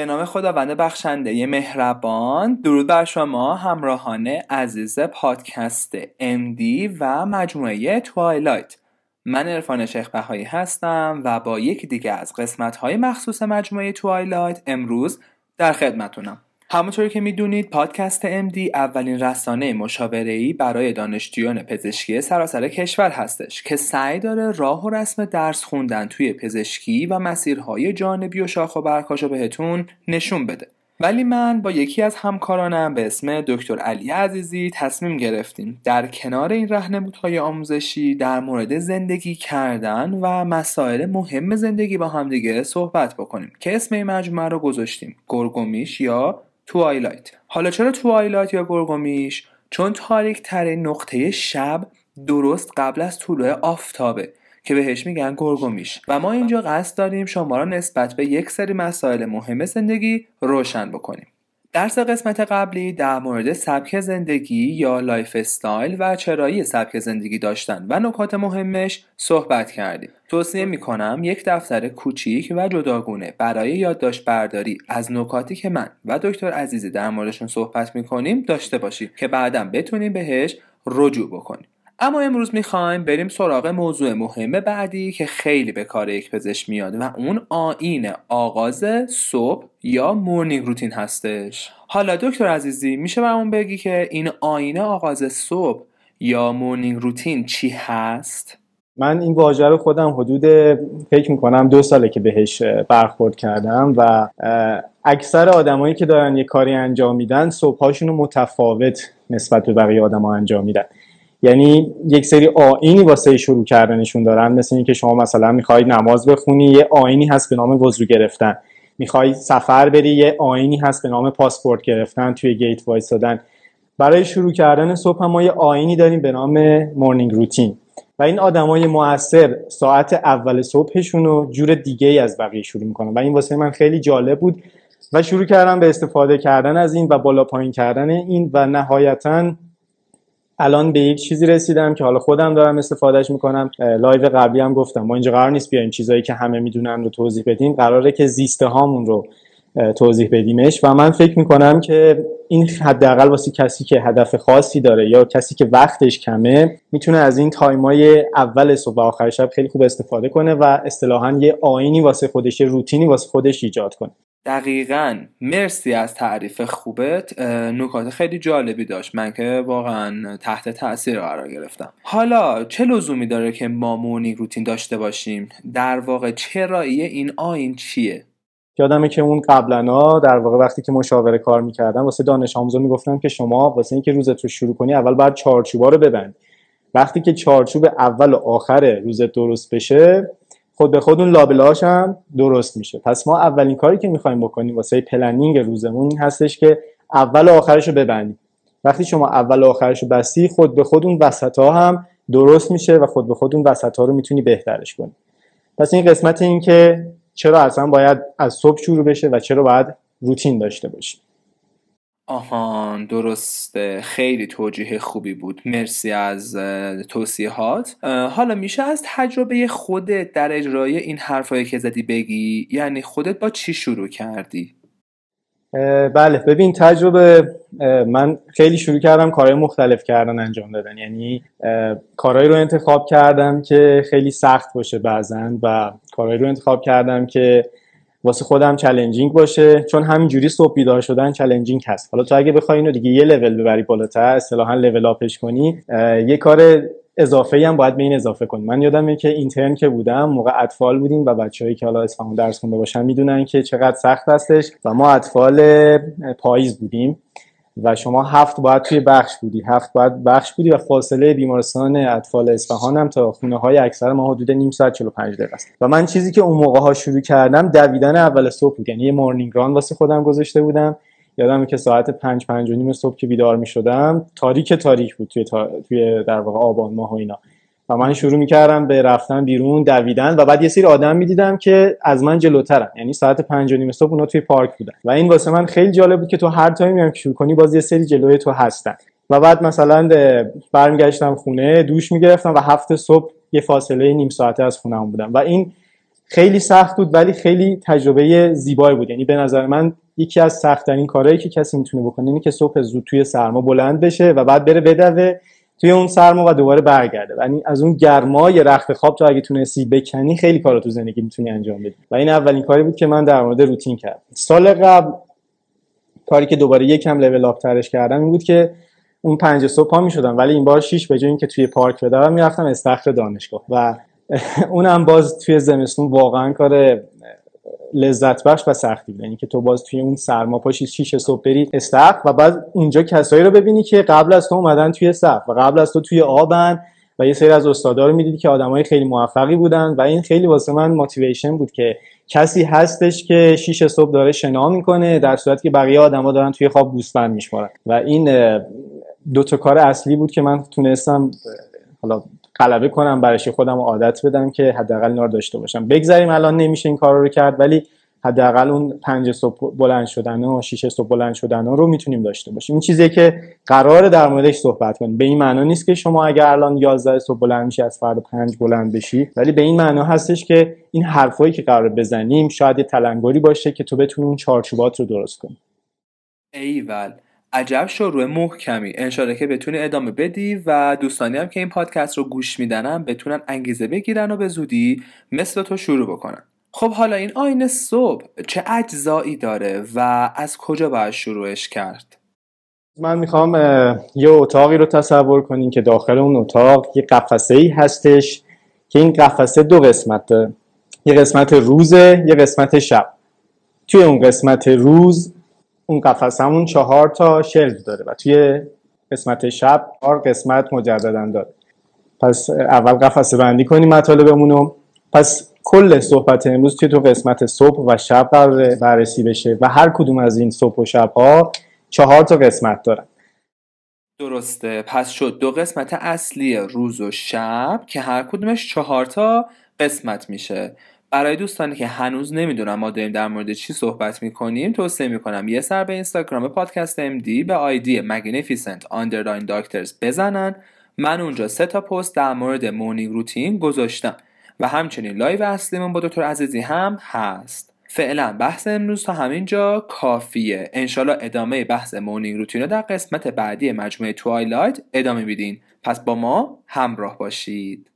به نام خداوند بخشنده مهربان. درود بر شما همراهان عزیز پادکست MD و مجموعه توایلایت من ارفان شیخ بهایی هستم و با یکی دیگه از قسمت های مخصوص مجموعه توایلایت امروز در خدمتونم. همونطوری که می‌دونید پادکست MD اولین رسانه مشاوره‌ای برای دانشجویان پزشکی سراسر کشور هستش که سعی داره راه و رسم درس خوندن توی پزشکی و مسیرهای جانبی و شاخ و برکاشو بهتون نشون بده. ولی من با یکی از همکارانم به اسم دکتر علی عزیزی تصمیم گرفتیم در کنار این رهنمودهای آموزشی در مورد زندگی کردن و مسائل مهم زندگی با همدیگه صحبت بکنیم که اسم این مجموعه رو گذاشتیم. گرگومیش یا توایلایت حالا چرا توایلایت یا گرگومیش؟ چون تاریک ترین نقطه شب درست قبل از طلوع آفتابه که بهش میگن گرگومیش. و ما اینجا قصد داریم شما را نسبت به یک سری مسائل مهم زندگی روشن بکنیم. در قسمت قبلی در مورد سبک زندگی یا lifestyle و چرایی سبک زندگی داشتن و نکات مهمش صحبت کردیم. توصیه می کنم یک دفتر کوچیک و جداگونه برای یادداشت برداری از نکاتی که من و دکتر عزیزی در موردشون صحبت می کنیم داشته باشید که بعدا بتونیم بهش رجوع بکنیم. اما امروز می‌خوایم بریم سراغ موضوع مهم بعدی که خیلی به کار یک پزشک میاد و اون آیین آغاز صبح یا morning routine هستش حالا دکتر عزیزی میشه برامون بگی که این آیین آغاز صبح یا مورنینگ روتین چی هست؟ من این واژه رو خودم حدود فکر می‌کنم دو ساله که بهش برخورد کردم و اکثر آدمایی که دارن یه کاری انجام میدن صبحهاشون رو متفاوت نسبت به بقیه آدما انجام میدن یعنی یک سری آینی واسه شروع کردنشون دارن مثل اینکه شما مثلا می‌خوای نماز بخونی یه آینی هست به نام وضو گرفتن. می‌خوای سفر بری یه آینی هست به نام پاسپورت گرفتن توی گیت وایسادن برای شروع کردن صبح ما یه آیینی داریم به نام morning routine و این آدمای موثر ساعت اول صبحشون رو جور دیگه ای از بقیه شروع می‌کنن. و این واسه من خیلی جالب بود و شروع کردم به استفاده کردن از این و بالا پایین کردن این و نهایتا الان به یک چیزی رسیدم که حالا خودم دارم استفادهش می‌کنم. live قبلی هم گفتم. ما اینجا قرار نیست بیایم چیزایی که همه می‌دونن رو توضیح بدیم. قراره که زیسته هامون رو توضیح بدیمش. و من فکر می‌کنم که این حداقل واسه کسی که هدف خاصی داره یا کسی که وقتش کمه می‌تونه از این تایمای اول صبح و آخر شب خیلی خوب استفاده کنه و اصطلاحا یه آینی واسه خودش روتینی واسه خودش ایجاد کنه. دقیقا مرسی از تعریف خوبت. نکات خیلی جالبی داشت. من که واقعا تحت تاثیر قرار گرفتم. حالا چه لزومی داره که ما مورنینگ روتین داشته باشیم؟ در واقع چرایی این آیین چیه؟ یادمه که اون قبلا در واقع وقتی که مشاوره کار می‌کردم واسه دانش آموزا می‌گفتم که شما واسه اینکه روزت رو شروع کنی اول باید چارچوبا رو ببند. وقتی که چارچوب اول و آخر روزت درست بشه خود به خود اون لابلاش هم درست میشه. پس ما اولین کاری که می‌خوایم بکنیم واسه planning روزمون این هستش که اول و آخرش رو ببندیم. وقتی شما اول و آخرش رو بستی خود به خود اون وسط ها هم درست میشه و خود به خود اون وسط ها رو می‌تونی بهترش کنی. پس این قسمت این که چرا اصلا باید از صبح شروع بشه و چرا باید روتین داشته باشیم آهان درسته خیلی توجیه خوبی بود. مرسی از توصیحات حالا میشه از تجربه خودت در اجرای این حرفایی که زدی بگی؟ یعنی خودت با چی شروع کردی؟ بله ببین تجربه من خیلی شروع کردم کارهای مختلف کردن انجام دادن. یعنی کارهایی رو انتخاب کردم که خیلی سخت باشه بعضا و کارهایی رو انتخاب کردم که واسه خودم چالنجینگ باشه. چون همینجوری صبح بیدار شدن چالنجینگ هست. حالا تو اگه بخوای اینو دیگه یه لول ببری بالاتر اصطلاحا لول آپش کنی یه کار اضافه هم باید به این اضافه کنی. من یادمه که اینترن که بودم موقع اطفال بودیم و بچه‌ای که حالا اصفهان درس خونده باشن می‌دونن که چقدر سخت هستش و ما اطفال پاییز بودیم. و شما هفت باید توی بخش بودی. هفت باید بخش بودی و فاصله بیمارستان اطفال اصفهان هم تا خونه های اکثر ما حدود نیم ساعت 45 دقیقه است. و من چیزی که اون موقع ها شروع کردم دویدن اول صبح بود. یعنی یه مورنینگ ران واسه خودم گذاشته بودم. یادمه که ساعت پنج پنج و نیم صبح که بیدار می شدم تاریک تاریک بود توی, توی در واقع آبان ماه و اینا. و من شروع می‌کردم به رفتن بیرون دویدن و بعد یه سری آدم می‌دیدم که از من جلوترن. یعنی ساعت پنج و نیم صبح اونا توی پارک بودن. و این واسه من خیلی جالب بود که تو هر تایمی هم شروع کنی باز یه سری جلوی تو هستن. و بعد مثلا برمیگشتم خونه دوش می‌گرفتم و هفت صبح یه فاصله نیم ساعته از خونم بودم. و این خیلی سخت بود ولی خیلی تجربه زیبایی بود. یعنی به نظر من یکی از سختترین کارهایی که کسی می‌تونه بکنه اینه که صبح زود توی سرما بلند بشه و بعد بره بدوه توی اون سرما و دوباره برگرده. یعنی از اون گرمای رخت خواب تو اگه تونستی بکنی خیلی کارا تو زندگی می‌تونی انجام بدی. و این اولین کاری بود که من در مورد روتین کردم. سال قبل کاری که دوباره یکم لول آپ ترش کردم این بود که اون پنج صبح پا می شدم ولی این بار شیش به جای اینکه توی پارک بدوم می‌رفتم استخر دانشگاه. و اونم باز توی زمستون واقعا کار لذت بخش و سختی بود یعنی که تو باز توی اون سرما پاشی شیش صبح بری استخر و بعد اونجا کسایی رو ببینی که قبل از تو اومدن توی صف و قبل از تو توی آبن و یه سری از استادا رو می‌دیدی که آدمای خیلی موفقی بودن و این خیلی واسه من موتیویشن بود که کسی هستش که شیش صبح داره شنا می‌کنه در صورتی که بقیه آدما دارن توی خواب گوسفند میشمارن. و این دو تا کار اصلی بود که من تونستم حالا غلبه کنم برش خودم عادت بدم که حداقل اینا داشته باشم. بگذاریم الان نمیشه این کار رو کرد ولی حداقل اون پنج صبح بلند شدن و شیش صبح بلند شدن رو می‌تونیم داشته باشیم. این چیزیه که قراره در موردش صحبت کنیم. به این معنا نیست که شما اگر الان 11 صبح بلند میشی از فردا پنج بلند بشی ولی به این معنا هستش که این حرفایی که قرار بزنیم شاید یه تلنگری باشه که تو بتونی اون چارچوبات رو درست کنی. ایول. عجب شروع محکمی انشالله که بتونی ادامه بدی و دوستانی هم که این پادکست رو گوش میدنم بتونن انگیزه بگیرن و به زودی مثل تو شروع بکنن. خب حالا این آینه صبح چه اجزایی داره و از کجا باید شروعش کرد؟ من می‌خوام یه اتاقی رو تصور کنیم که داخل اون اتاق یه قفسه ای هستش که این قفسه دو قسمت داره یه قسمت روزه یه قسمت شب. توی اون قسمت روز اون قفسه همون چهار تا شلف داره و توی قسمت شب چهار قسمت مجددا داره. پس اول قفسه بندی کنیم مطالبمون رو پس کل صحبت امروز توی تو قسمت صبح و شب قرار بررسی بشه و هر کدوم از این صبح و شب ها چهار تا قسمت دارن. درسته. پس شد. دو قسمت اصلی روز و شب که هر کدومش چهار تا قسمت میشه. برای دوستانی که هنوز نمی‌دونم ما داریم در مورد چی صحبت می‌کنیم توصیه می‌کنم یه سر به اینستاگرام پادکست ام به آیدی magnificent underline doctors بزنن. من اونجا سه تا پست در مورد morning routine گذاشتم و همچنین live اصلیمون با دکتر عزیزی هم هست. فعلا بحث امروز تا همینجا کافیه. انشالله ادامه بحث morning routine رو در قسمت بعدی مجموعه Twilight ادامه میدیم. پس با ما همراه باشید.